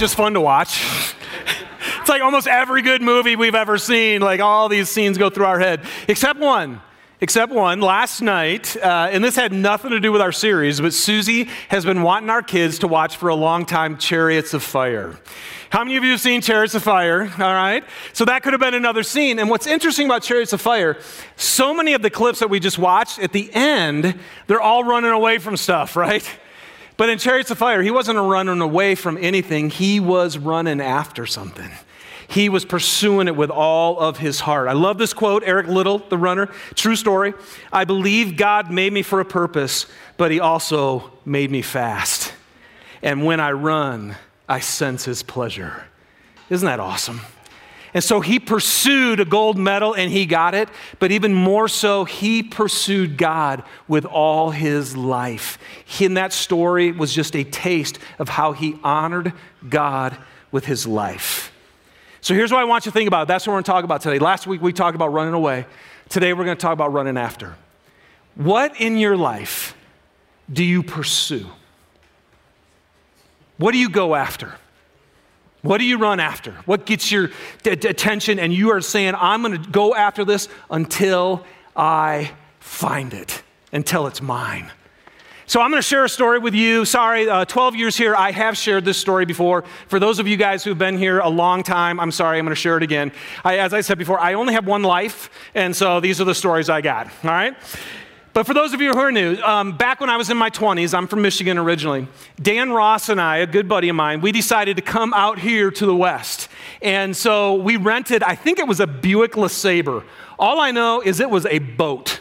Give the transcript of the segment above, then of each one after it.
just fun to watch. it's like almost every good movie we've ever seen, like all these scenes go through our head, except one. Except one, last night, uh, and this had nothing to do with our series, but Susie has been wanting our kids to watch for a long time Chariots of Fire. How many of you have seen Chariots of Fire? All right. So that could have been another scene. And what's interesting about Chariots of Fire, so many of the clips that we just watched, at the end, they're all running away from stuff, right? But in Chariots of Fire, he wasn't running away from anything, he was running after something. He was pursuing it with all of his heart. I love this quote, Eric Liddell, the runner, true story. I believe God made me for a purpose, but he also made me fast. And when I run, I sense his pleasure. Isn't that awesome? And so he pursued a gold medal and he got it, but even more so, he pursued God with all his life. He, in that story was just a taste of how he honored God with his life. So here's what I want you to think about. That's what we're going to talk about today. Last week we talked about running away. Today we're going to talk about running after. What in your life do you pursue? What do you go after? What do you run after? What gets your d- d- attention? And you are saying, I'm going to go after this until I find it, until it's mine. So I'm going to share a story with you. Sorry, uh, 12 years here, I have shared this story before. For those of you guys who've been here a long time, I'm sorry, I'm going to share it again. I, as I said before, I only have one life, and so these are the stories I got, all right? But for those of you who are new, um, back when I was in my 20s, I'm from Michigan originally, Dan Ross and I, a good buddy of mine, we decided to come out here to the West. And so we rented, I think it was a Buick LeSabre. All I know is it was a boat.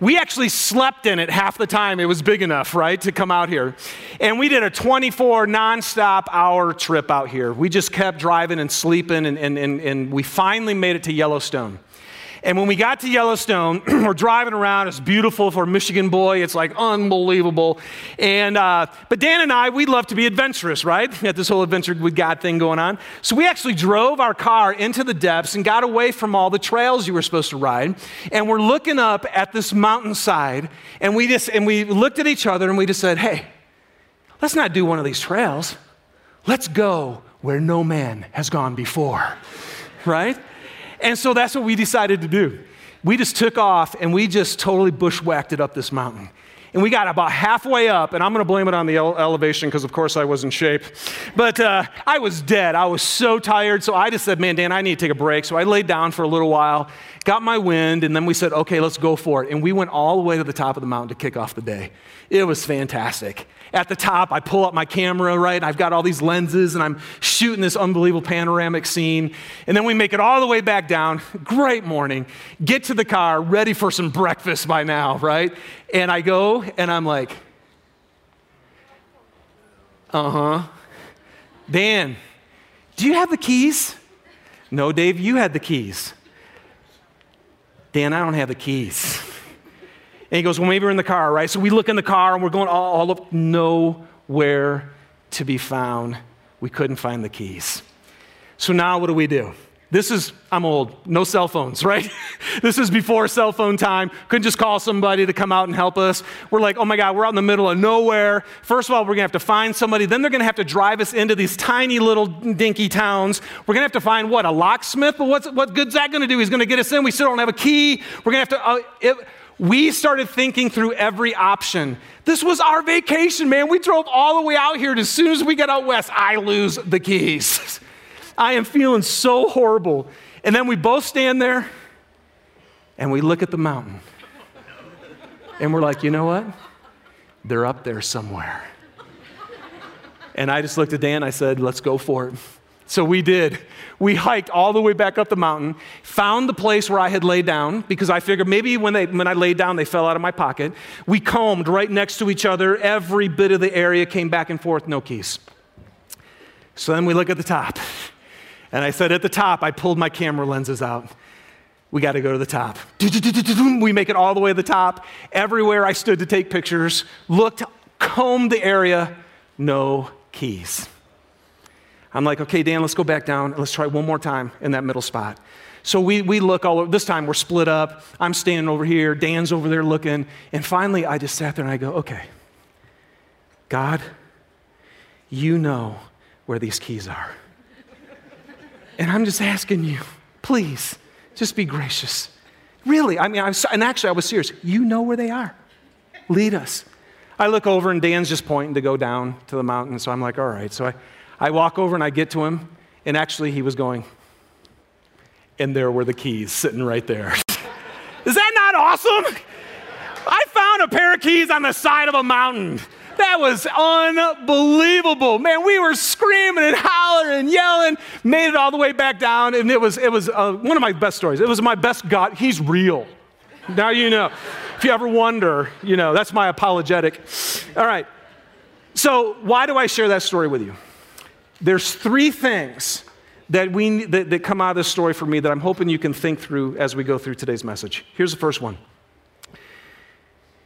We actually slept in it half the time. It was big enough, right, to come out here. And we did a 24 nonstop hour trip out here. We just kept driving and sleeping, and, and, and, and we finally made it to Yellowstone. And when we got to Yellowstone, we're driving around. It's beautiful for a Michigan boy. It's like unbelievable. And uh, but Dan and I, we love to be adventurous, right? We got this whole adventure with God thing going on. So we actually drove our car into the depths and got away from all the trails you were supposed to ride. And we're looking up at this mountainside, and we just and we looked at each other and we just said, "Hey, let's not do one of these trails. Let's go where no man has gone before." Right? And so that's what we decided to do. We just took off and we just totally bushwhacked it up this mountain. And we got about halfway up, and I'm going to blame it on the ele- elevation because, of course, I was in shape. But uh, I was dead. I was so tired. So I just said, Man, Dan, I need to take a break. So I laid down for a little while, got my wind, and then we said, Okay, let's go for it. And we went all the way to the top of the mountain to kick off the day. It was fantastic. At the top, I pull up my camera, right? I've got all these lenses and I'm shooting this unbelievable panoramic scene. And then we make it all the way back down. Great morning. Get to the car, ready for some breakfast by now, right? And I go and I'm like, uh huh. Dan, do you have the keys? No, Dave, you had the keys. Dan, I don't have the keys. And he goes, Well, maybe we're in the car, right? So we look in the car and we're going all, all up, nowhere to be found. We couldn't find the keys. So now what do we do? This is, I'm old, no cell phones, right? this is before cell phone time. Couldn't just call somebody to come out and help us. We're like, oh my God, we're out in the middle of nowhere. First of all, we're gonna have to find somebody. Then they're gonna have to drive us into these tiny little dinky towns. We're gonna have to find what, a locksmith? But what's, what good's that gonna do? He's gonna get us in. We still don't have a key. We're gonna have to, uh, it, we started thinking through every option. This was our vacation, man. We drove all the way out here. And as soon as we get out west, I lose the keys. I am feeling so horrible. And then we both stand there and we look at the mountain. And we're like, you know what? They're up there somewhere. And I just looked at Dan. I said, let's go for it. So we did. We hiked all the way back up the mountain, found the place where I had laid down because I figured maybe when, they, when I laid down, they fell out of my pocket. We combed right next to each other. Every bit of the area came back and forth, no keys. So then we look at the top. And I said, at the top, I pulled my camera lenses out. We got to go to the top. We make it all the way to the top. Everywhere I stood to take pictures, looked, combed the area, no keys. I'm like, okay, Dan, let's go back down. Let's try one more time in that middle spot. So we, we look all over. This time we're split up. I'm standing over here. Dan's over there looking. And finally, I just sat there and I go, okay, God, you know where these keys are. And I'm just asking you, please, just be gracious. Really, I mean, I was, and actually, I was serious. You know where they are. Lead us. I look over, and Dan's just pointing to go down to the mountain. So I'm like, all right. So I, I walk over and I get to him, and actually, he was going, and there were the keys sitting right there. Is that not awesome? I found a pair of keys on the side of a mountain. That was unbelievable. Man, we were screaming and hollering and yelling, made it all the way back down, and it was, it was uh, one of my best stories. It was my best God. He's real. Now you know. If you ever wonder, you know, that's my apologetic. All right. So, why do I share that story with you? There's three things that, we, that, that come out of this story for me that I'm hoping you can think through as we go through today's message. Here's the first one.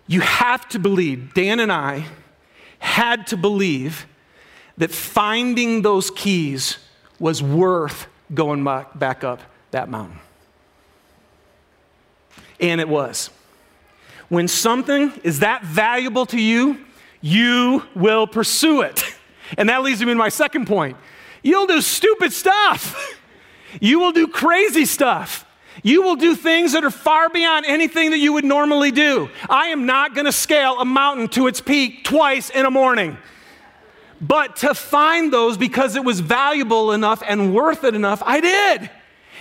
You have to believe, Dan and I had to believe that finding those keys was worth going back up that mountain. And it was. When something is that valuable to you, you will pursue it. And that leads me to my second point. You'll do stupid stuff. You will do crazy stuff. You will do things that are far beyond anything that you would normally do. I am not going to scale a mountain to its peak twice in a morning. But to find those because it was valuable enough and worth it enough, I did.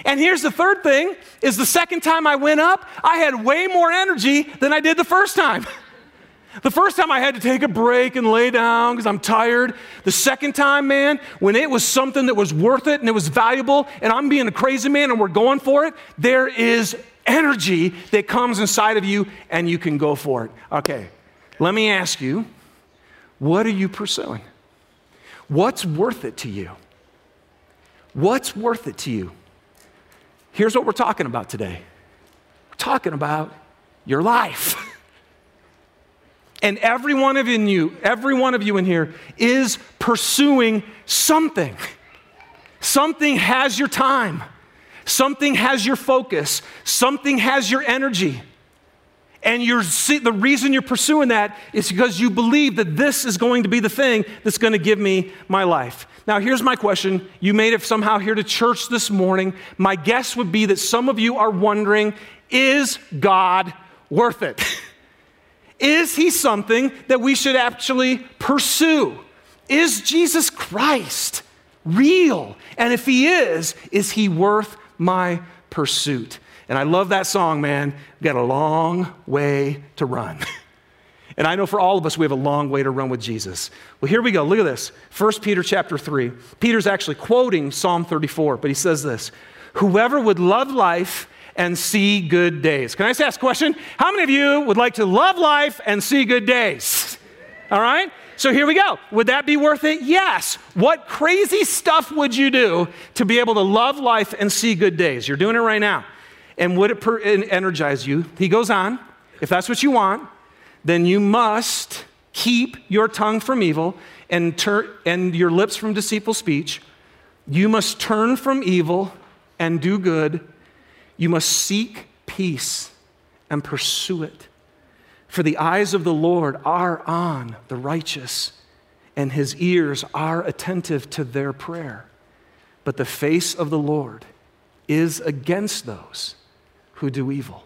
And here's the third thing is the second time I went up, I had way more energy than I did the first time. The first time I had to take a break and lay down because I'm tired. The second time, man, when it was something that was worth it and it was valuable and I'm being a crazy man and we're going for it, there is energy that comes inside of you and you can go for it. Okay, let me ask you what are you pursuing? What's worth it to you? What's worth it to you? Here's what we're talking about today we're talking about your life. And every one of you, every one of you in here is pursuing something. Something has your time. Something has your focus. Something has your energy. And you're, the reason you're pursuing that is because you believe that this is going to be the thing that's going to give me my life. Now, here's my question. You made it somehow here to church this morning. My guess would be that some of you are wondering is God worth it? Is he something that we should actually pursue? Is Jesus Christ real? And if he is, is he worth my pursuit? And I love that song, man. We've got a long way to run. and I know for all of us, we have a long way to run with Jesus. Well, here we go. Look at this. 1 Peter chapter 3. Peter's actually quoting Psalm 34, but he says this Whoever would love life and see good days. Can I just ask a question? How many of you would like to love life and see good days? All right? So here we go. Would that be worth it? Yes. What crazy stuff would you do to be able to love life and see good days? You're doing it right now. And would it per- energize you? He goes on, if that's what you want, then you must keep your tongue from evil and, and your lips from deceitful speech. You must turn from evil and do good you must seek peace and pursue it. For the eyes of the Lord are on the righteous, and his ears are attentive to their prayer. But the face of the Lord is against those who do evil.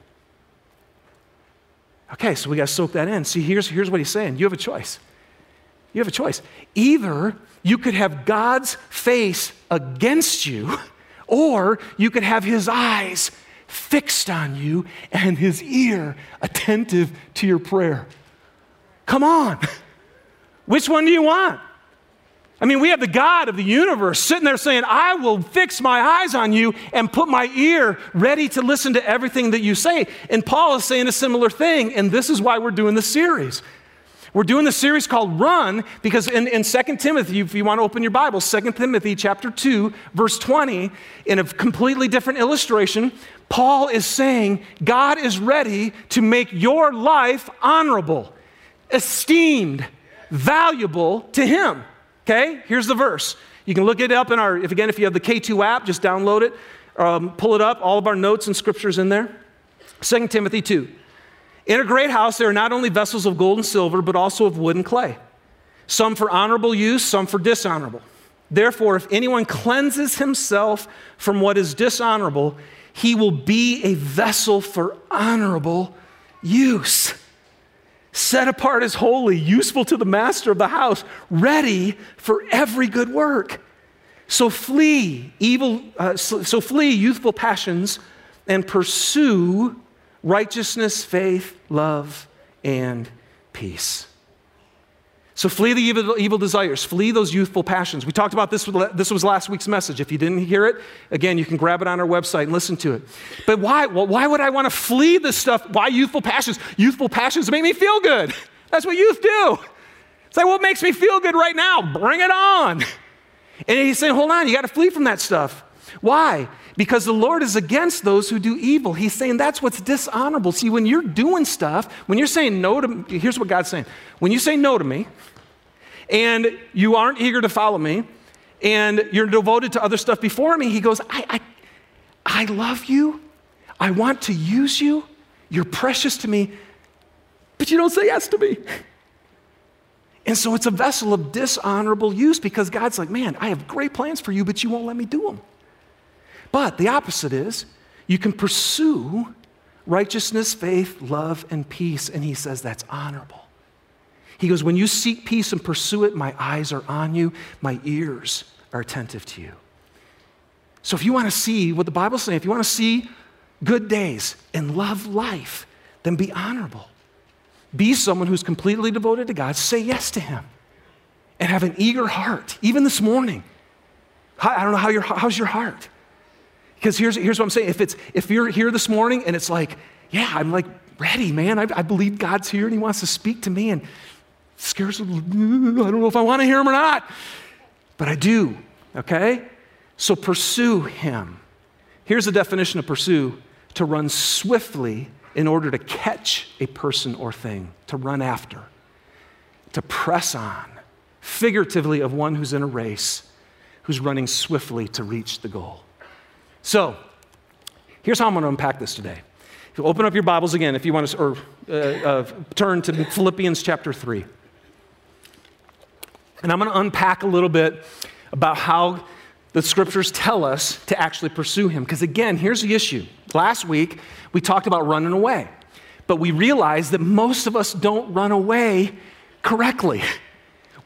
Okay, so we got to soak that in. See, here's, here's what he's saying you have a choice. You have a choice. Either you could have God's face against you or you could have his eyes fixed on you and his ear attentive to your prayer. Come on. Which one do you want? I mean, we have the God of the universe sitting there saying, I will fix my eyes on you and put my ear ready to listen to everything that you say. And Paul is saying a similar thing, and this is why we're doing this series. We're doing the series called Run because in, in 2 Timothy, if you want to open your Bible, 2 Timothy chapter 2, verse 20, in a completely different illustration, Paul is saying God is ready to make your life honorable, esteemed, valuable to Him. Okay, here's the verse. You can look it up in our, if again, if you have the K2 app, just download it, um, pull it up. All of our notes and scriptures in there. 2 Timothy 2. In a great house, there are not only vessels of gold and silver, but also of wood and clay, some for honorable use, some for dishonorable. Therefore, if anyone cleanses himself from what is dishonorable, he will be a vessel for honorable use. Set apart as holy, useful to the master of the house, ready for every good work. So flee evil, uh, so, so flee youthful passions and pursue righteousness, faith, love, and peace. So flee the evil, evil, desires, flee those youthful passions. We talked about this, this was last week's message. If you didn't hear it, again, you can grab it on our website and listen to it. But why? Well, why would I want to flee this stuff? Why youthful passions? Youthful passions make me feel good. That's what youth do. It's like, what makes me feel good right now? Bring it on. And he's saying, hold on, you got to flee from that stuff. Why? Because the Lord is against those who do evil. He's saying that's what's dishonorable. See, when you're doing stuff, when you're saying no to me, here's what God's saying. When you say no to me, and you aren't eager to follow me, and you're devoted to other stuff before me, he goes, I, I, I love you. I want to use you. You're precious to me, but you don't say yes to me. And so it's a vessel of dishonorable use because God's like, man, I have great plans for you, but you won't let me do them. But the opposite is you can pursue righteousness, faith, love, and peace. And he says that's honorable. He goes, When you seek peace and pursue it, my eyes are on you, my ears are attentive to you. So if you want to see what the Bible's saying, if you want to see good days and love life, then be honorable. Be someone who's completely devoted to God. Say yes to Him and have an eager heart, even this morning. I don't know how your, how's your heart? Because here's, here's what I'm saying. If, it's, if you're here this morning and it's like, yeah, I'm like ready, man. I, I believe God's here and He wants to speak to me and scares, I don't know if I want to hear Him or not. But I do, okay? So pursue Him. Here's the definition of pursue to run swiftly in order to catch a person or thing, to run after, to press on, figuratively, of one who's in a race, who's running swiftly to reach the goal. So, here's how I'm going to unpack this today. If you open up your Bibles again, if you want to, or uh, uh, turn to Philippians chapter 3. And I'm going to unpack a little bit about how the scriptures tell us to actually pursue him. Because again, here's the issue. Last week, we talked about running away, but we realized that most of us don't run away correctly.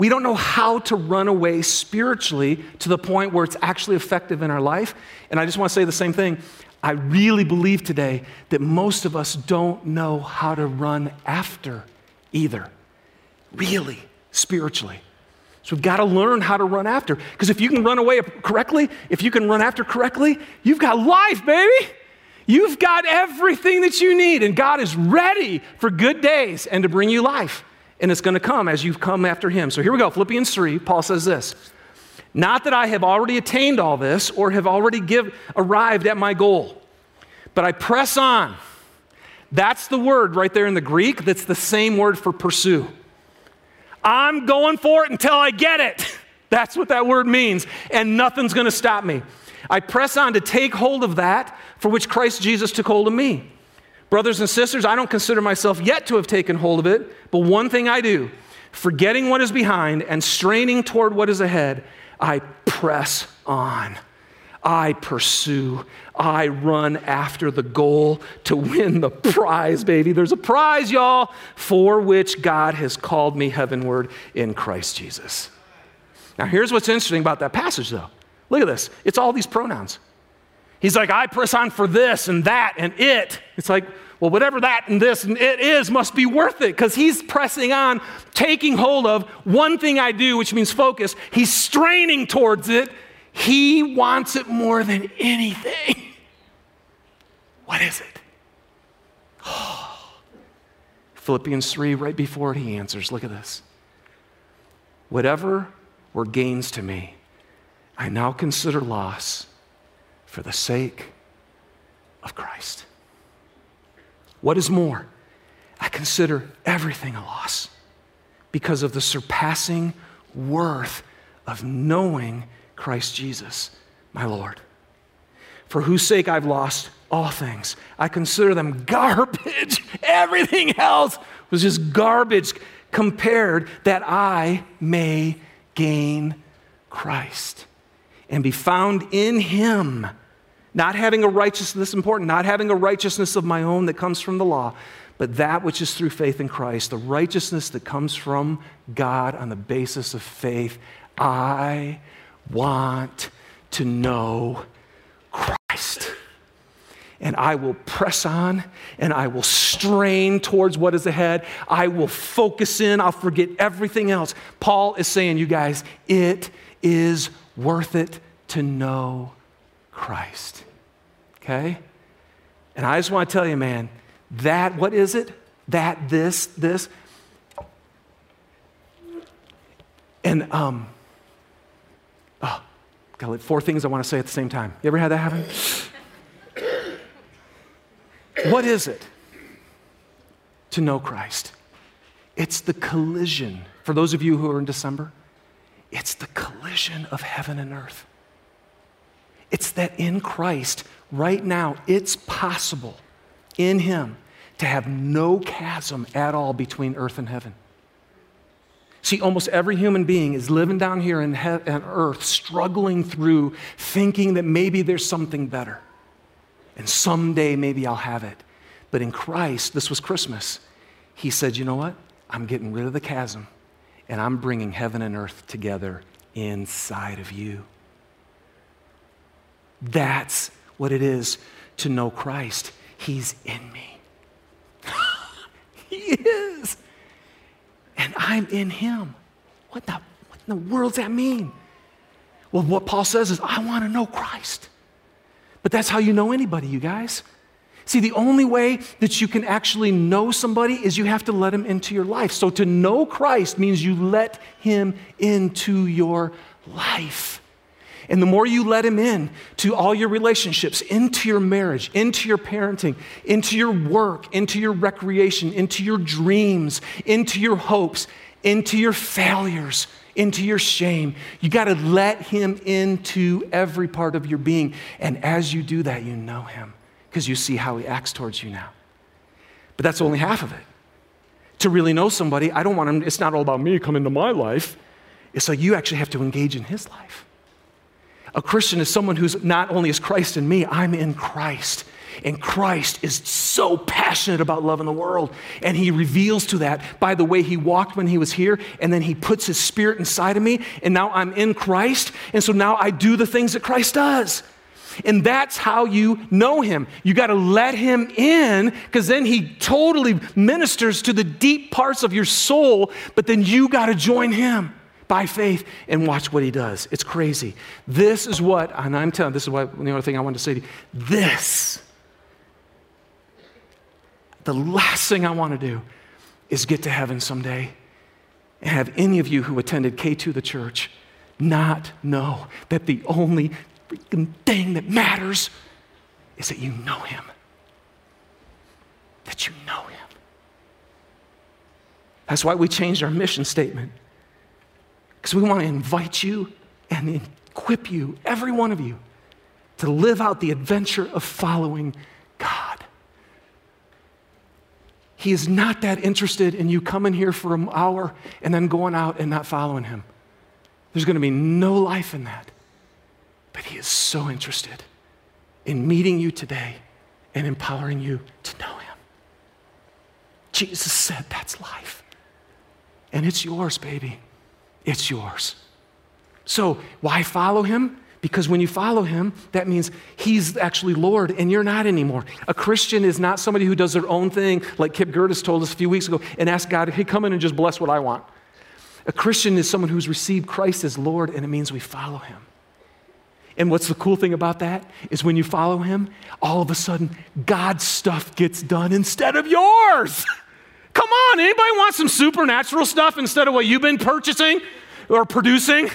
We don't know how to run away spiritually to the point where it's actually effective in our life. And I just want to say the same thing. I really believe today that most of us don't know how to run after either, really, spiritually. So we've got to learn how to run after. Because if you can run away correctly, if you can run after correctly, you've got life, baby. You've got everything that you need, and God is ready for good days and to bring you life and it's going to come as you've come after him. So here we go Philippians 3, Paul says this Not that I have already attained all this or have already give, arrived at my goal, but I press on. That's the word right there in the Greek, that's the same word for pursue. I'm going for it until I get it. That's what that word means, and nothing's going to stop me. I press on to take hold of that for which Christ Jesus took hold of me. Brothers and sisters, I don't consider myself yet to have taken hold of it, but one thing I do, forgetting what is behind and straining toward what is ahead, I press on. I pursue. I run after the goal to win the prize, baby. There's a prize, y'all, for which God has called me heavenward in Christ Jesus. Now, here's what's interesting about that passage, though. Look at this. It's all these pronouns. He's like, I press on for this and that and it. It's like, well, whatever that and this and it is must be worth it because he's pressing on, taking hold of one thing I do, which means focus. He's straining towards it. He wants it more than anything. What is it? Philippians 3, right before it, he answers. Look at this. Whatever were gains to me, I now consider loss for the sake of Christ. What is more, I consider everything a loss because of the surpassing worth of knowing Christ Jesus, my Lord. For whose sake I've lost all things. I consider them garbage. Everything else was just garbage compared that I may gain Christ and be found in him, not having a righteousness, important, not having a righteousness of my own that comes from the law, but that which is through faith in Christ, the righteousness that comes from God on the basis of faith. I want to know Christ. And I will press on and I will strain towards what is ahead. I will focus in. I'll forget everything else. Paul is saying, you guys, it is worth it to know Christ. Okay? And I just want to tell you, man, that, what is it? That, this, this. And, um, oh, got like four things I want to say at the same time. You ever had that happen? what is it to know Christ? It's the collision. For those of you who are in December, it's the collision of heaven and earth. It's that in Christ, right now, it's possible in Him to have no chasm at all between earth and heaven. See, almost every human being is living down here in on earth, struggling through, thinking that maybe there's something better. And someday maybe I'll have it. But in Christ, this was Christmas, He said, You know what? I'm getting rid of the chasm and I'm bringing heaven and earth together inside of you. That's what it is to know Christ. He's in me. he is. And I'm in him. What, the, what in the world does that mean? Well, what Paul says is, I want to know Christ. But that's how you know anybody, you guys. See, the only way that you can actually know somebody is you have to let him into your life. So to know Christ means you let him into your life. And the more you let him in to all your relationships, into your marriage, into your parenting, into your work, into your recreation, into your dreams, into your hopes, into your failures, into your shame, you got to let him into every part of your being. And as you do that, you know him because you see how he acts towards you now. But that's only half of it. To really know somebody, I don't want him, it's not all about me coming into my life. It's like you actually have to engage in his life. A Christian is someone who's not only is Christ in me, I'm in Christ. And Christ is so passionate about loving the world. And he reveals to that by the way he walked when he was here. And then he puts his spirit inside of me. And now I'm in Christ. And so now I do the things that Christ does. And that's how you know him. You got to let him in because then he totally ministers to the deep parts of your soul, but then you got to join him by faith and watch what he does. It's crazy. This is what, and I'm telling this is what the other thing I wanted to say to you. This, the last thing I want to do is get to heaven someday and have any of you who attended K2 the church not know that the only freaking thing that matters is that you know Him. That you know Him. That's why we changed our mission statement. Because we want to invite you and equip you, every one of you, to live out the adventure of following God. He is not that interested in you coming here for an hour and then going out and not following Him. There's going to be no life in that. But He is so interested in meeting you today and empowering you to know Him. Jesus said that's life. And it's yours, baby. It's yours. So, why follow Him? Because when you follow him, that means he's actually Lord and you're not anymore. A Christian is not somebody who does their own thing, like Kip Gertis told us a few weeks ago, and ask God, hey, come in and just bless what I want. A Christian is someone who's received Christ as Lord, and it means we follow him. And what's the cool thing about that is when you follow him, all of a sudden God's stuff gets done instead of yours. Come on, anybody want some supernatural stuff instead of what you've been purchasing or producing?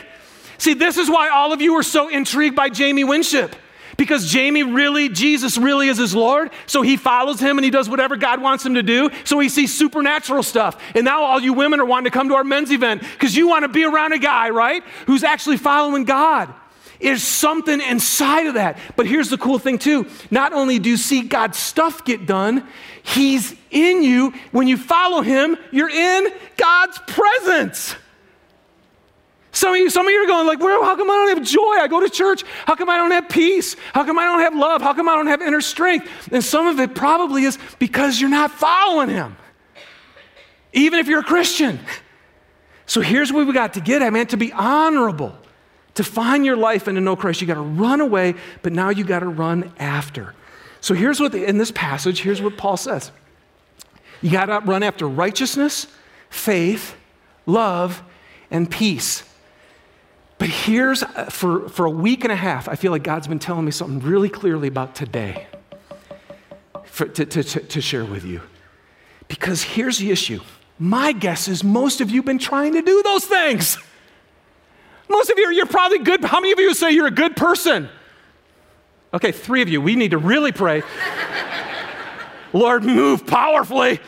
See, this is why all of you are so intrigued by Jamie Winship. Because Jamie really, Jesus really is his Lord. So he follows him and he does whatever God wants him to do. So he sees supernatural stuff. And now all you women are wanting to come to our men's event because you want to be around a guy, right? Who's actually following God. There's something inside of that. But here's the cool thing, too. Not only do you see God's stuff get done, He's in you. When you follow Him, you're in God's presence. Some of you, some of you are going like, well, how come I don't have joy? I go to church. How come I don't have peace? How come I don't have love? How come I don't have inner strength? And some of it probably is because you're not following him. Even if you're a Christian. So here's what we got to get at, man, to be honorable, to find your life and to know Christ, you got to run away, but now you got to run after. So here's what, in this passage, here's what Paul says you got to run after righteousness, faith, love, and peace. But here's, uh, for, for a week and a half, I feel like God's been telling me something really clearly about today for, to, to, to, to share with you. Because here's the issue. My guess is most of you have been trying to do those things. Most of you, you're probably good. How many of you say you're a good person? Okay, three of you. We need to really pray. Lord, move powerfully.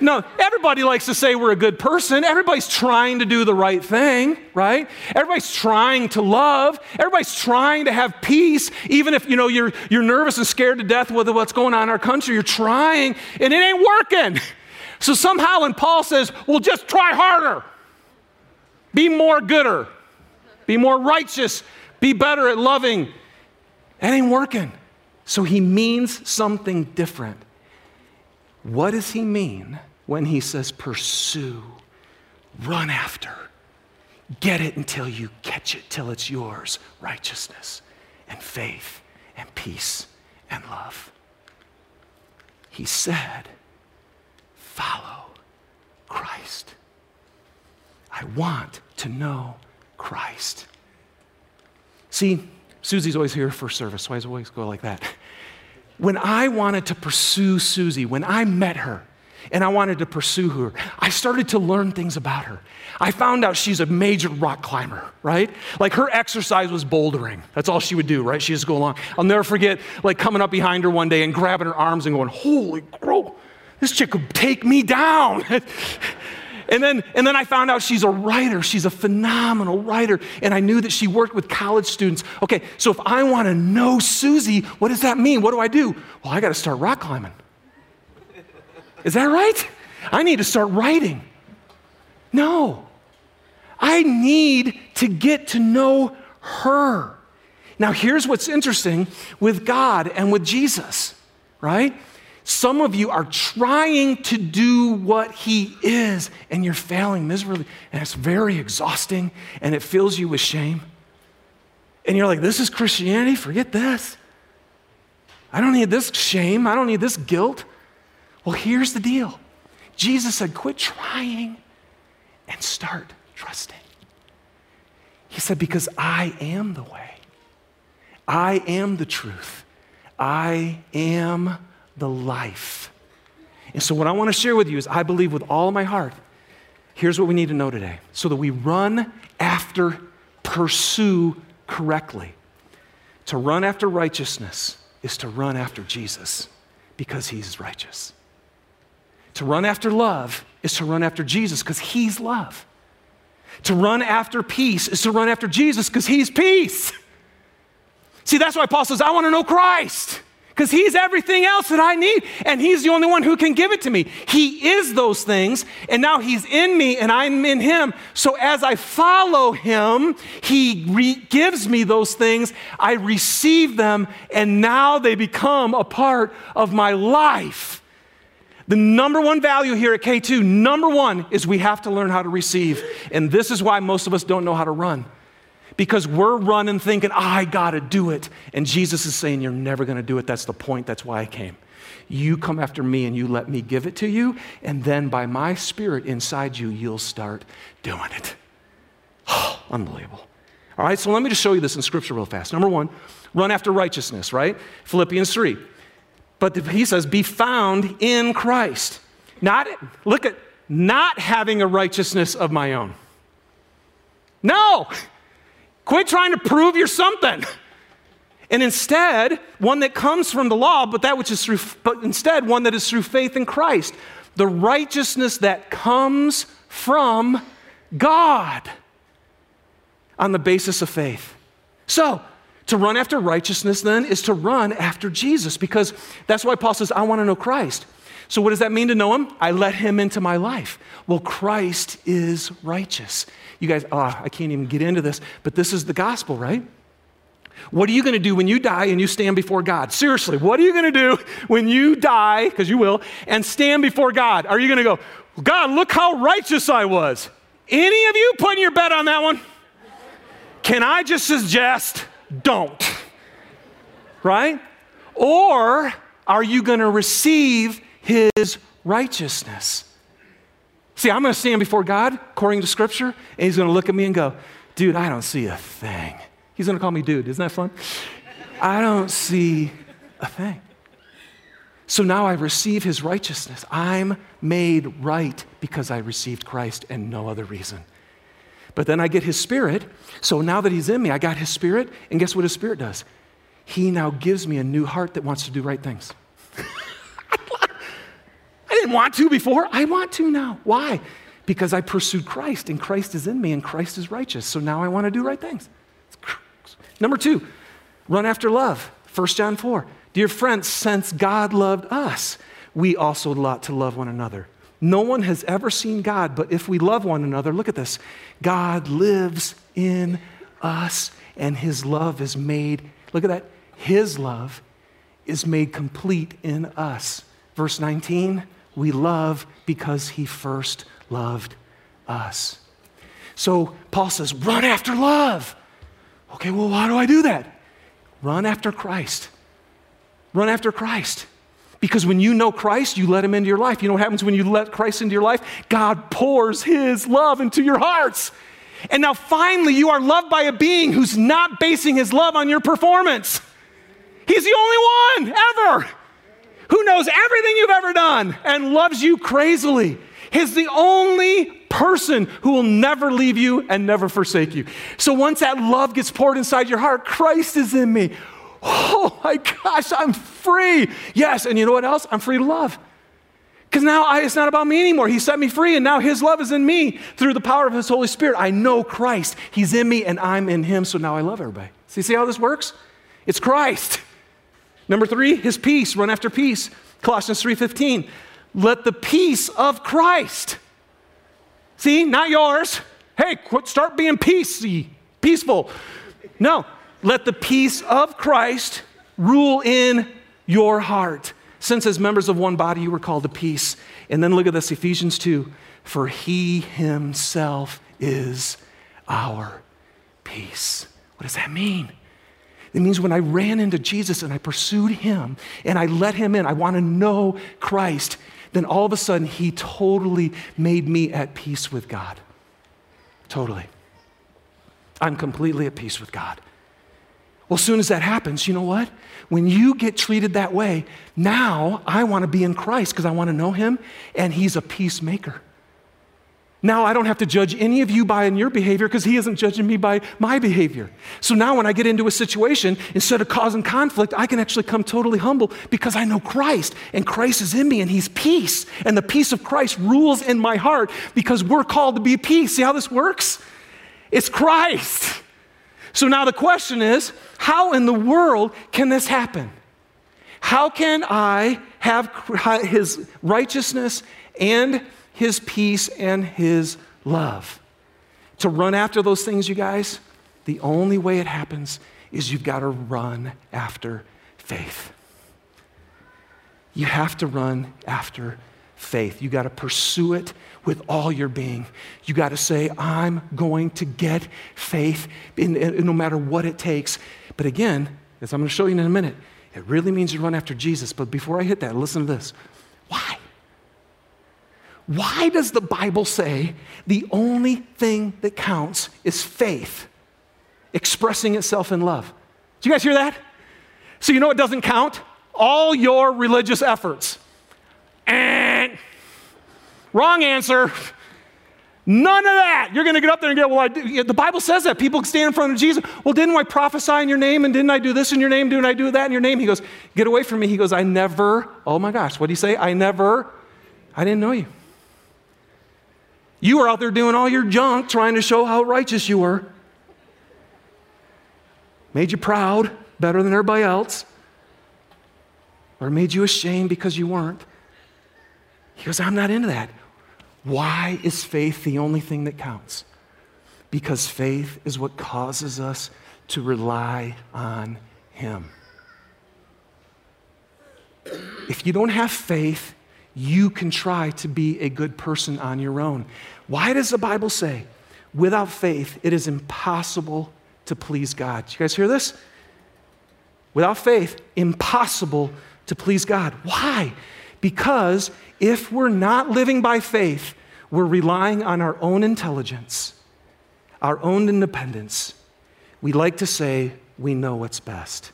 No, everybody likes to say we're a good person. Everybody's trying to do the right thing, right? Everybody's trying to love. Everybody's trying to have peace. Even if you know you're you're nervous and scared to death with what's going on in our country, you're trying and it ain't working. So somehow when Paul says, "Well, just try harder. Be more gooder. Be more righteous. Be better at loving." That ain't working. So he means something different. What does he mean when he says pursue, run after, get it until you catch it, till it's yours righteousness and faith and peace and love. He said, follow Christ. I want to know Christ. See, Susie's always here for service, so I always go like that. When I wanted to pursue Susie, when I met her, and I wanted to pursue her. I started to learn things about her. I found out she's a major rock climber, right? Like her exercise was bouldering. That's all she would do, right? She just go along. I'll never forget like coming up behind her one day and grabbing her arms and going, "Holy crow, this chick could take me down." and then, and then I found out she's a writer. She's a phenomenal writer. And I knew that she worked with college students. Okay, so if I want to know Susie, what does that mean? What do I do? Well, I got to start rock climbing. Is that right? I need to start writing. No. I need to get to know her. Now, here's what's interesting with God and with Jesus, right? Some of you are trying to do what He is, and you're failing miserably, and it's very exhausting, and it fills you with shame. And you're like, this is Christianity? Forget this. I don't need this shame. I don't need this guilt. Well, here's the deal Jesus said, quit trying and start trusting. He said, because I am the way, I am the truth, I am the life. And so, what I want to share with you is I believe with all my heart, here's what we need to know today so that we run after, pursue correctly. To run after righteousness is to run after Jesus because he's righteous. To run after love is to run after Jesus because he's love. To run after peace is to run after Jesus because he's peace. See, that's why Paul says, I want to know Christ because he's everything else that I need, and he's the only one who can give it to me. He is those things, and now he's in me, and I'm in him. So as I follow him, he re- gives me those things, I receive them, and now they become a part of my life. The number one value here at K2, number one, is we have to learn how to receive. And this is why most of us don't know how to run. Because we're running thinking, ah, I gotta do it. And Jesus is saying, You're never gonna do it. That's the point. That's why I came. You come after me and you let me give it to you. And then by my spirit inside you, you'll start doing it. Oh, unbelievable. All right, so let me just show you this in scripture real fast. Number one, run after righteousness, right? Philippians 3. But he says, be found in Christ. Not, look at, not having a righteousness of my own. No! Quit trying to prove you're something. And instead, one that comes from the law, but that which is through, but instead, one that is through faith in Christ. The righteousness that comes from God on the basis of faith. So, to run after righteousness, then, is to run after Jesus because that's why Paul says, I want to know Christ. So, what does that mean to know him? I let him into my life. Well, Christ is righteous. You guys, oh, I can't even get into this, but this is the gospel, right? What are you going to do when you die and you stand before God? Seriously, what are you going to do when you die, because you will, and stand before God? Are you going to go, God, look how righteous I was? Any of you putting your bet on that one? Can I just suggest don't? Right? Or are you going to receive his righteousness? See, I'm going to stand before God according to Scripture, and he's going to look at me and go, dude, I don't see a thing. He's going to call me dude. Isn't that fun? I don't see a thing. So now I receive his righteousness. I'm made right because I received Christ and no other reason. But then I get his spirit. So now that he's in me, I got his spirit. And guess what his spirit does? He now gives me a new heart that wants to do right things. Didn't want to before. I want to now. Why? Because I pursued Christ and Christ is in me and Christ is righteous. So now I want to do right things. Number two, run after love. 1 John 4. Dear friends, since God loved us, we also ought to love one another. No one has ever seen God, but if we love one another, look at this God lives in us, and his love is made, look at that, his love is made complete in us. Verse 19, we love because he first loved us. So Paul says, run after love. Okay, well, how do I do that? Run after Christ. Run after Christ. Because when you know Christ, you let him into your life. You know what happens when you let Christ into your life? God pours his love into your hearts. And now finally, you are loved by a being who's not basing his love on your performance. He's the only one ever who knows everything you've ever done and loves you crazily. He's the only person who will never leave you and never forsake you. So once that love gets poured inside your heart, Christ is in me. Oh my gosh, I'm free. Yes, and you know what else? I'm free to love. Because now I, it's not about me anymore. He set me free, and now His love is in me through the power of His Holy Spirit. I know Christ. He's in me, and I'm in Him, so now I love everybody. See, see how this works? It's Christ. Number three, His peace. Run after peace. Colossians 3.15. Let the peace of Christ. See, not yours. Hey, quit, start being peacey, peaceful. No, let the peace of Christ rule in your heart. Since as members of one body you were called to peace. And then look at this Ephesians 2 for he himself is our peace. What does that mean? It means when I ran into Jesus and I pursued him and I let him in, I want to know Christ, then all of a sudden he totally made me at peace with God. Totally. I'm completely at peace with God. Well, as soon as that happens, you know what? When you get treated that way, now I want to be in Christ because I want to know Him, and He's a peacemaker. Now I don't have to judge any of you by your behavior because He isn't judging me by my behavior. So now when I get into a situation, instead of causing conflict, I can actually come totally humble because I know Christ, and Christ is in me, and He's peace. And the peace of Christ rules in my heart because we're called to be peace. See how this works? It's Christ. So now the question is how in the world can this happen? How can I have his righteousness and his peace and his love? To run after those things, you guys, the only way it happens is you've got to run after faith. You have to run after faith. You got to pursue it with all your being. You got to say, I'm going to get faith in, in, no matter what it takes. But again, as I'm going to show you in a minute, it really means you run after Jesus. But before I hit that, listen to this. Why? Why does the Bible say the only thing that counts is faith expressing itself in love? Do you guys hear that? So, you know what doesn't count? All your religious efforts. And Wrong answer. None of that. You're going to get up there and go, well, the Bible says that. People stand in front of Jesus. Well, didn't I prophesy in your name? And didn't I do this in your name? Didn't I do that in your name? He goes, get away from me. He goes, I never, oh my gosh, what do you say? I never, I didn't know you. You were out there doing all your junk, trying to show how righteous you were. Made you proud, better than everybody else. Or made you ashamed because you weren't. He goes, I'm not into that. Why is faith the only thing that counts? Because faith is what causes us to rely on Him. If you don't have faith, you can try to be a good person on your own. Why does the Bible say, without faith, it is impossible to please God? You guys hear this? Without faith, impossible to please God. Why? Because if we're not living by faith, we're relying on our own intelligence, our own independence. We like to say we know what's best.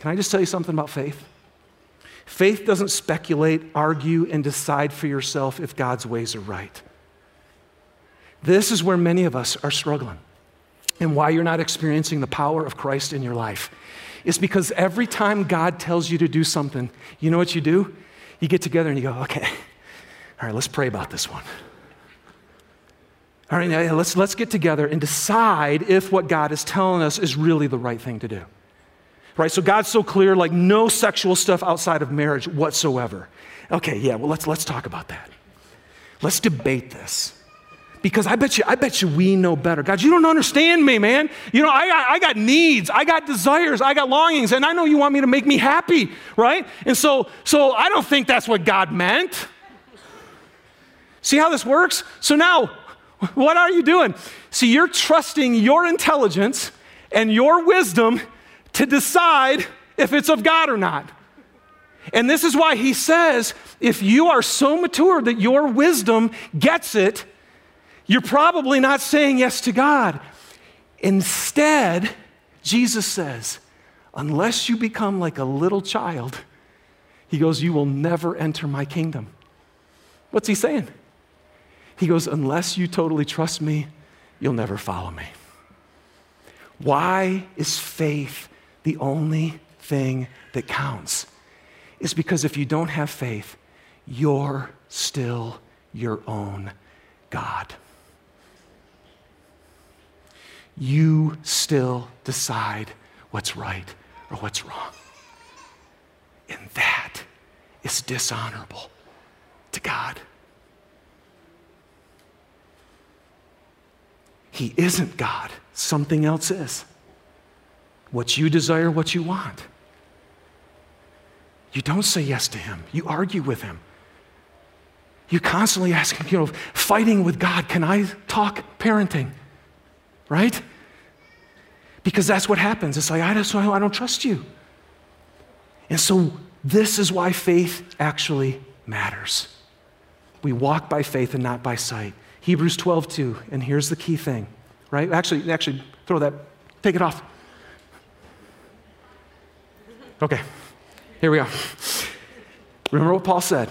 Can I just tell you something about faith? Faith doesn't speculate, argue, and decide for yourself if God's ways are right. This is where many of us are struggling and why you're not experiencing the power of Christ in your life. It's because every time God tells you to do something, you know what you do? You get together and you go, okay, all right, let's pray about this one. All right, let's, let's get together and decide if what God is telling us is really the right thing to do right? So God's so clear, like no sexual stuff outside of marriage whatsoever. Okay, yeah, well, let's, let's talk about that. Let's debate this. Because I bet you, I bet you we know better. God, you don't understand me, man. You know, I got, I got needs, I got desires, I got longings, and I know you want me to make me happy, right? And so, so I don't think that's what God meant. See how this works? So now, what are you doing? See, you're trusting your intelligence and your wisdom to decide if it's of God or not. And this is why he says if you are so mature that your wisdom gets it, you're probably not saying yes to God. Instead, Jesus says, unless you become like a little child, he goes, you will never enter my kingdom. What's he saying? He goes, unless you totally trust me, you'll never follow me. Why is faith the only thing that counts is because if you don't have faith, you're still your own God. You still decide what's right or what's wrong. And that is dishonorable to God. He isn't God, something else is what you desire, what you want. You don't say yes to him, you argue with him. You constantly ask him, you know, fighting with God, can I talk parenting? Right? Because that's what happens. It's like, I don't, I don't trust you. And so, this is why faith actually matters. We walk by faith and not by sight. Hebrews 12, 2. And here's the key thing, right? Actually, actually, throw that, take it off. Okay, here we go. Remember what Paul said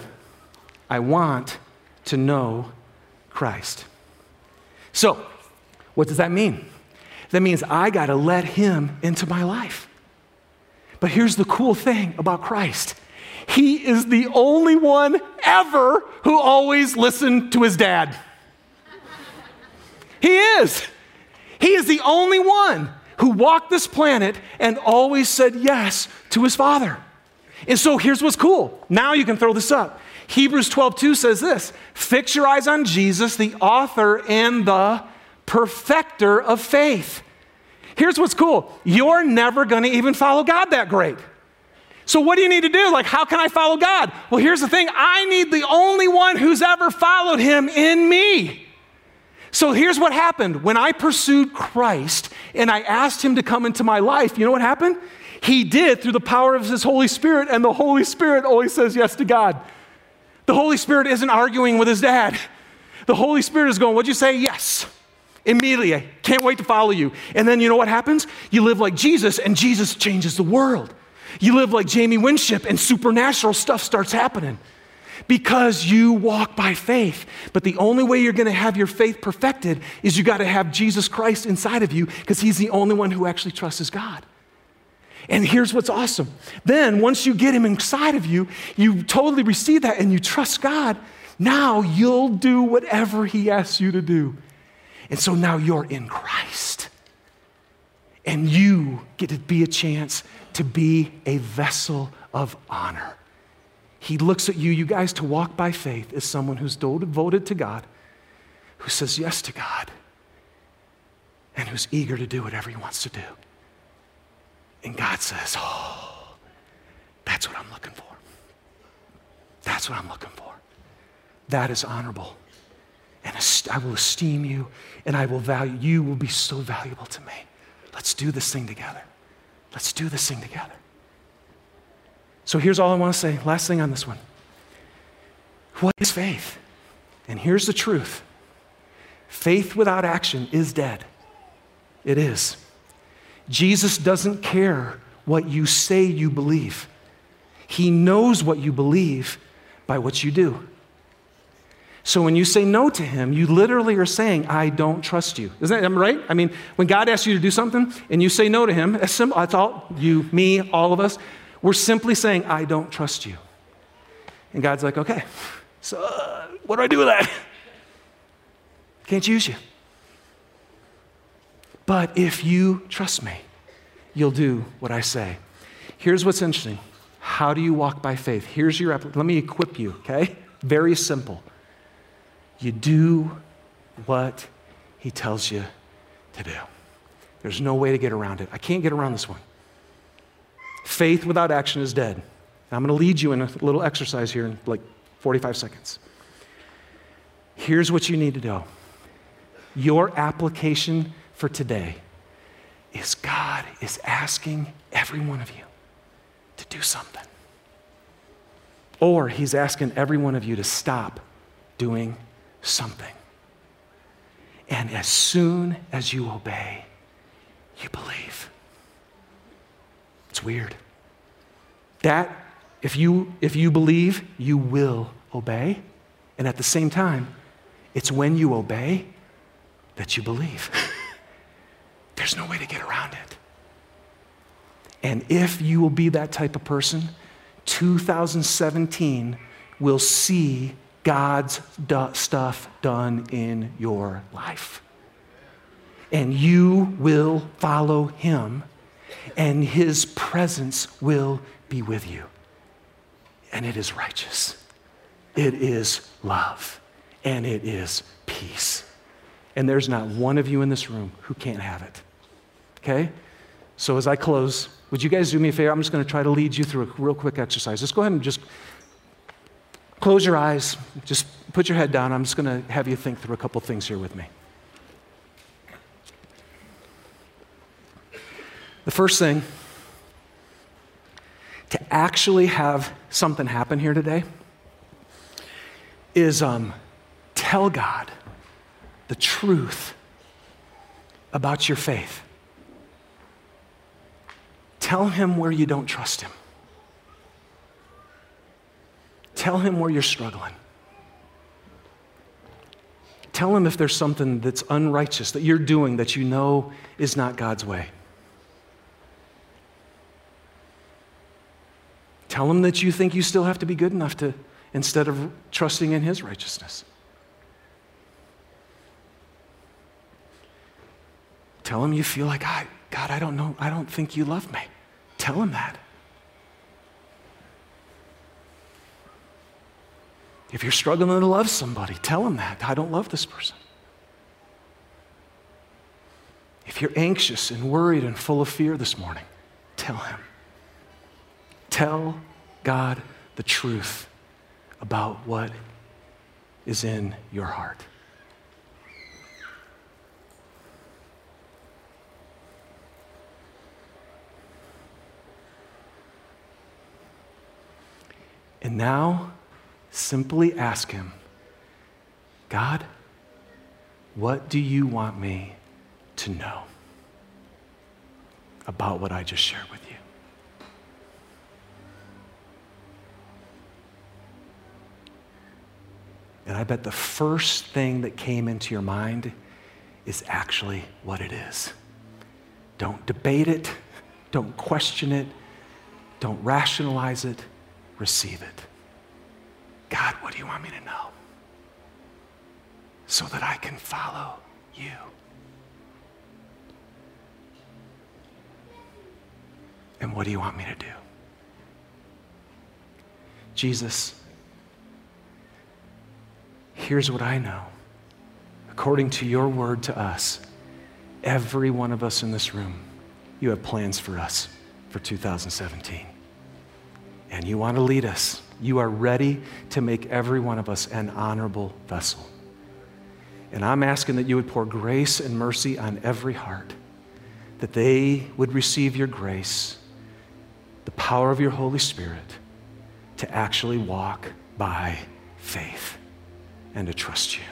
I want to know Christ. So, what does that mean? That means I got to let him into my life. But here's the cool thing about Christ He is the only one ever who always listened to his dad. He is. He is the only one who walked this planet and always said yes to his father. And so here's what's cool. Now you can throw this up. Hebrews 12, 2 says this Fix your eyes on Jesus, the author and the perfecter of faith. Here's what's cool you're never going to even follow God that great. So, what do you need to do? Like, how can I follow God? Well, here's the thing I need the only one who's ever followed him in me. So here's what happened. When I pursued Christ and I asked him to come into my life, you know what happened? He did through the power of his Holy Spirit, and the Holy Spirit always says yes to God. The Holy Spirit isn't arguing with his dad. The Holy Spirit is going, What'd you say? Yes. Immediately. Can't wait to follow you. And then you know what happens? You live like Jesus, and Jesus changes the world. You live like Jamie Winship, and supernatural stuff starts happening because you walk by faith. But the only way you're going to have your faith perfected is you got to have Jesus Christ inside of you because he's the only one who actually trusts God. And here's what's awesome. Then, once you get him inside of you, you totally receive that and you trust God. Now you'll do whatever he asks you to do. And so now you're in Christ. And you get to be a chance to be a vessel of honor He looks at you, you guys, to walk by faith as someone who's devoted to God, who says yes to God, and who's eager to do whatever he wants to do. And God says, Oh, that's what I'm looking for. That's what I'm looking for. That is honorable. And I will esteem you and I will value you will be so valuable to me. Let's do this thing together. Let's do this thing together. So here's all I want to say. Last thing on this one. What is faith? And here's the truth faith without action is dead. It is. Jesus doesn't care what you say you believe, He knows what you believe by what you do. So when you say no to him, you literally are saying, I don't trust you. Isn't that right? I mean, when God asks you to do something and you say no to him, that's, all, you, me, all of us, we're simply saying, I don't trust you. And God's like, okay, so uh, what do I do with that? Can't use you. But if you trust me, you'll do what I say. Here's what's interesting. How do you walk by faith? Here's your let me equip you, okay? Very simple. You do what he tells you to do. There's no way to get around it. I can't get around this one. Faith without action is dead. Now, I'm going to lead you in a little exercise here in like 45 seconds. Here's what you need to do your application for today is God is asking every one of you to do something. Or He's asking every one of you to stop doing something. And as soon as you obey, you believe. It's weird. That, if you, if you believe, you will obey. And at the same time, it's when you obey that you believe. There's no way to get around it. And if you will be that type of person, 2017 will see God's do- stuff done in your life. And you will follow him, and his presence will be with you. And it is righteous, it is love, and it is peace. And there's not one of you in this room who can't have it. Okay? So as I close, would you guys do me a favor? I'm just going to try to lead you through a real quick exercise. Just go ahead and just close your eyes. Just put your head down. I'm just going to have you think through a couple things here with me. The first thing, to actually have something happen here today, is um, tell God the truth about your faith. Tell him where you don't trust him. Tell him where you're struggling. Tell him if there's something that's unrighteous that you're doing that you know is not God's way. Tell him that you think you still have to be good enough to, instead of trusting in his righteousness. Tell him you feel like, I, God, I don't know, I don't think you love me. Tell him that. If you're struggling to love somebody, tell him that. I don't love this person. If you're anxious and worried and full of fear this morning, tell him. Tell God the truth about what is in your heart. And now, simply ask Him God, what do you want me to know about what I just shared with you? And I bet the first thing that came into your mind is actually what it is. Don't debate it, don't question it, don't rationalize it receive it. God, what do you want me to know? So that I can follow you. And what do you want me to do? Jesus, here's what I know. According to your word to us, every one of us in this room, you have plans for us for 2017. And you want to lead us. You are ready to make every one of us an honorable vessel. And I'm asking that you would pour grace and mercy on every heart, that they would receive your grace, the power of your Holy Spirit, to actually walk by faith and to trust you.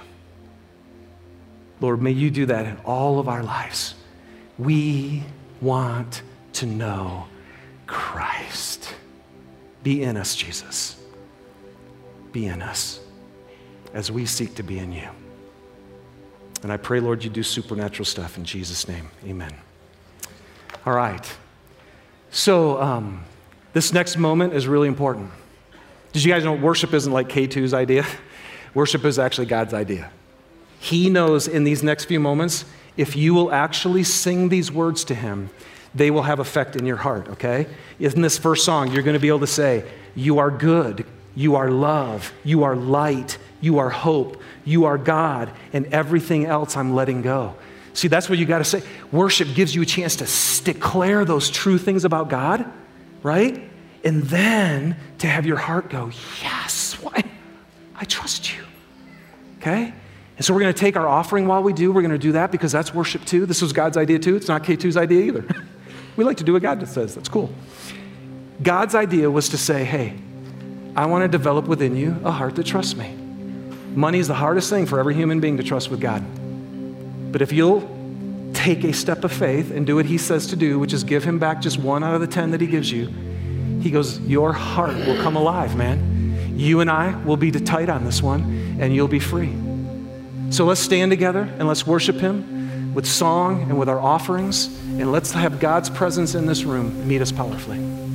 Lord, may you do that in all of our lives. We want to know Christ. Be in us, Jesus. Be in us as we seek to be in you. And I pray, Lord, you do supernatural stuff in Jesus' name. Amen. All right. So, um, this next moment is really important. Did you guys know worship isn't like K2's idea? Worship is actually God's idea. He knows in these next few moments, if you will actually sing these words to Him, they will have effect in your heart, okay? In this first song, you're going to be able to say, You are good, you are love, you are light, you are hope, you are God, and everything else I'm letting go. See, that's what you got to say. Worship gives you a chance to declare those true things about God, right? And then to have your heart go, Yes, why? I trust you. Okay? And so we're going to take our offering while we do. We're going to do that because that's worship too. This was God's idea too. It's not K2's idea either. we like to do what God says. That's cool. God's idea was to say, hey, I want to develop within you a heart that trusts me. Money is the hardest thing for every human being to trust with God. But if you'll take a step of faith and do what He says to do, which is give Him back just one out of the 10 that He gives you, He goes, Your heart will come alive, man. You and I will be tight on this one, and you'll be free. So let's stand together and let's worship Him with song and with our offerings, and let's have God's presence in this room meet us powerfully.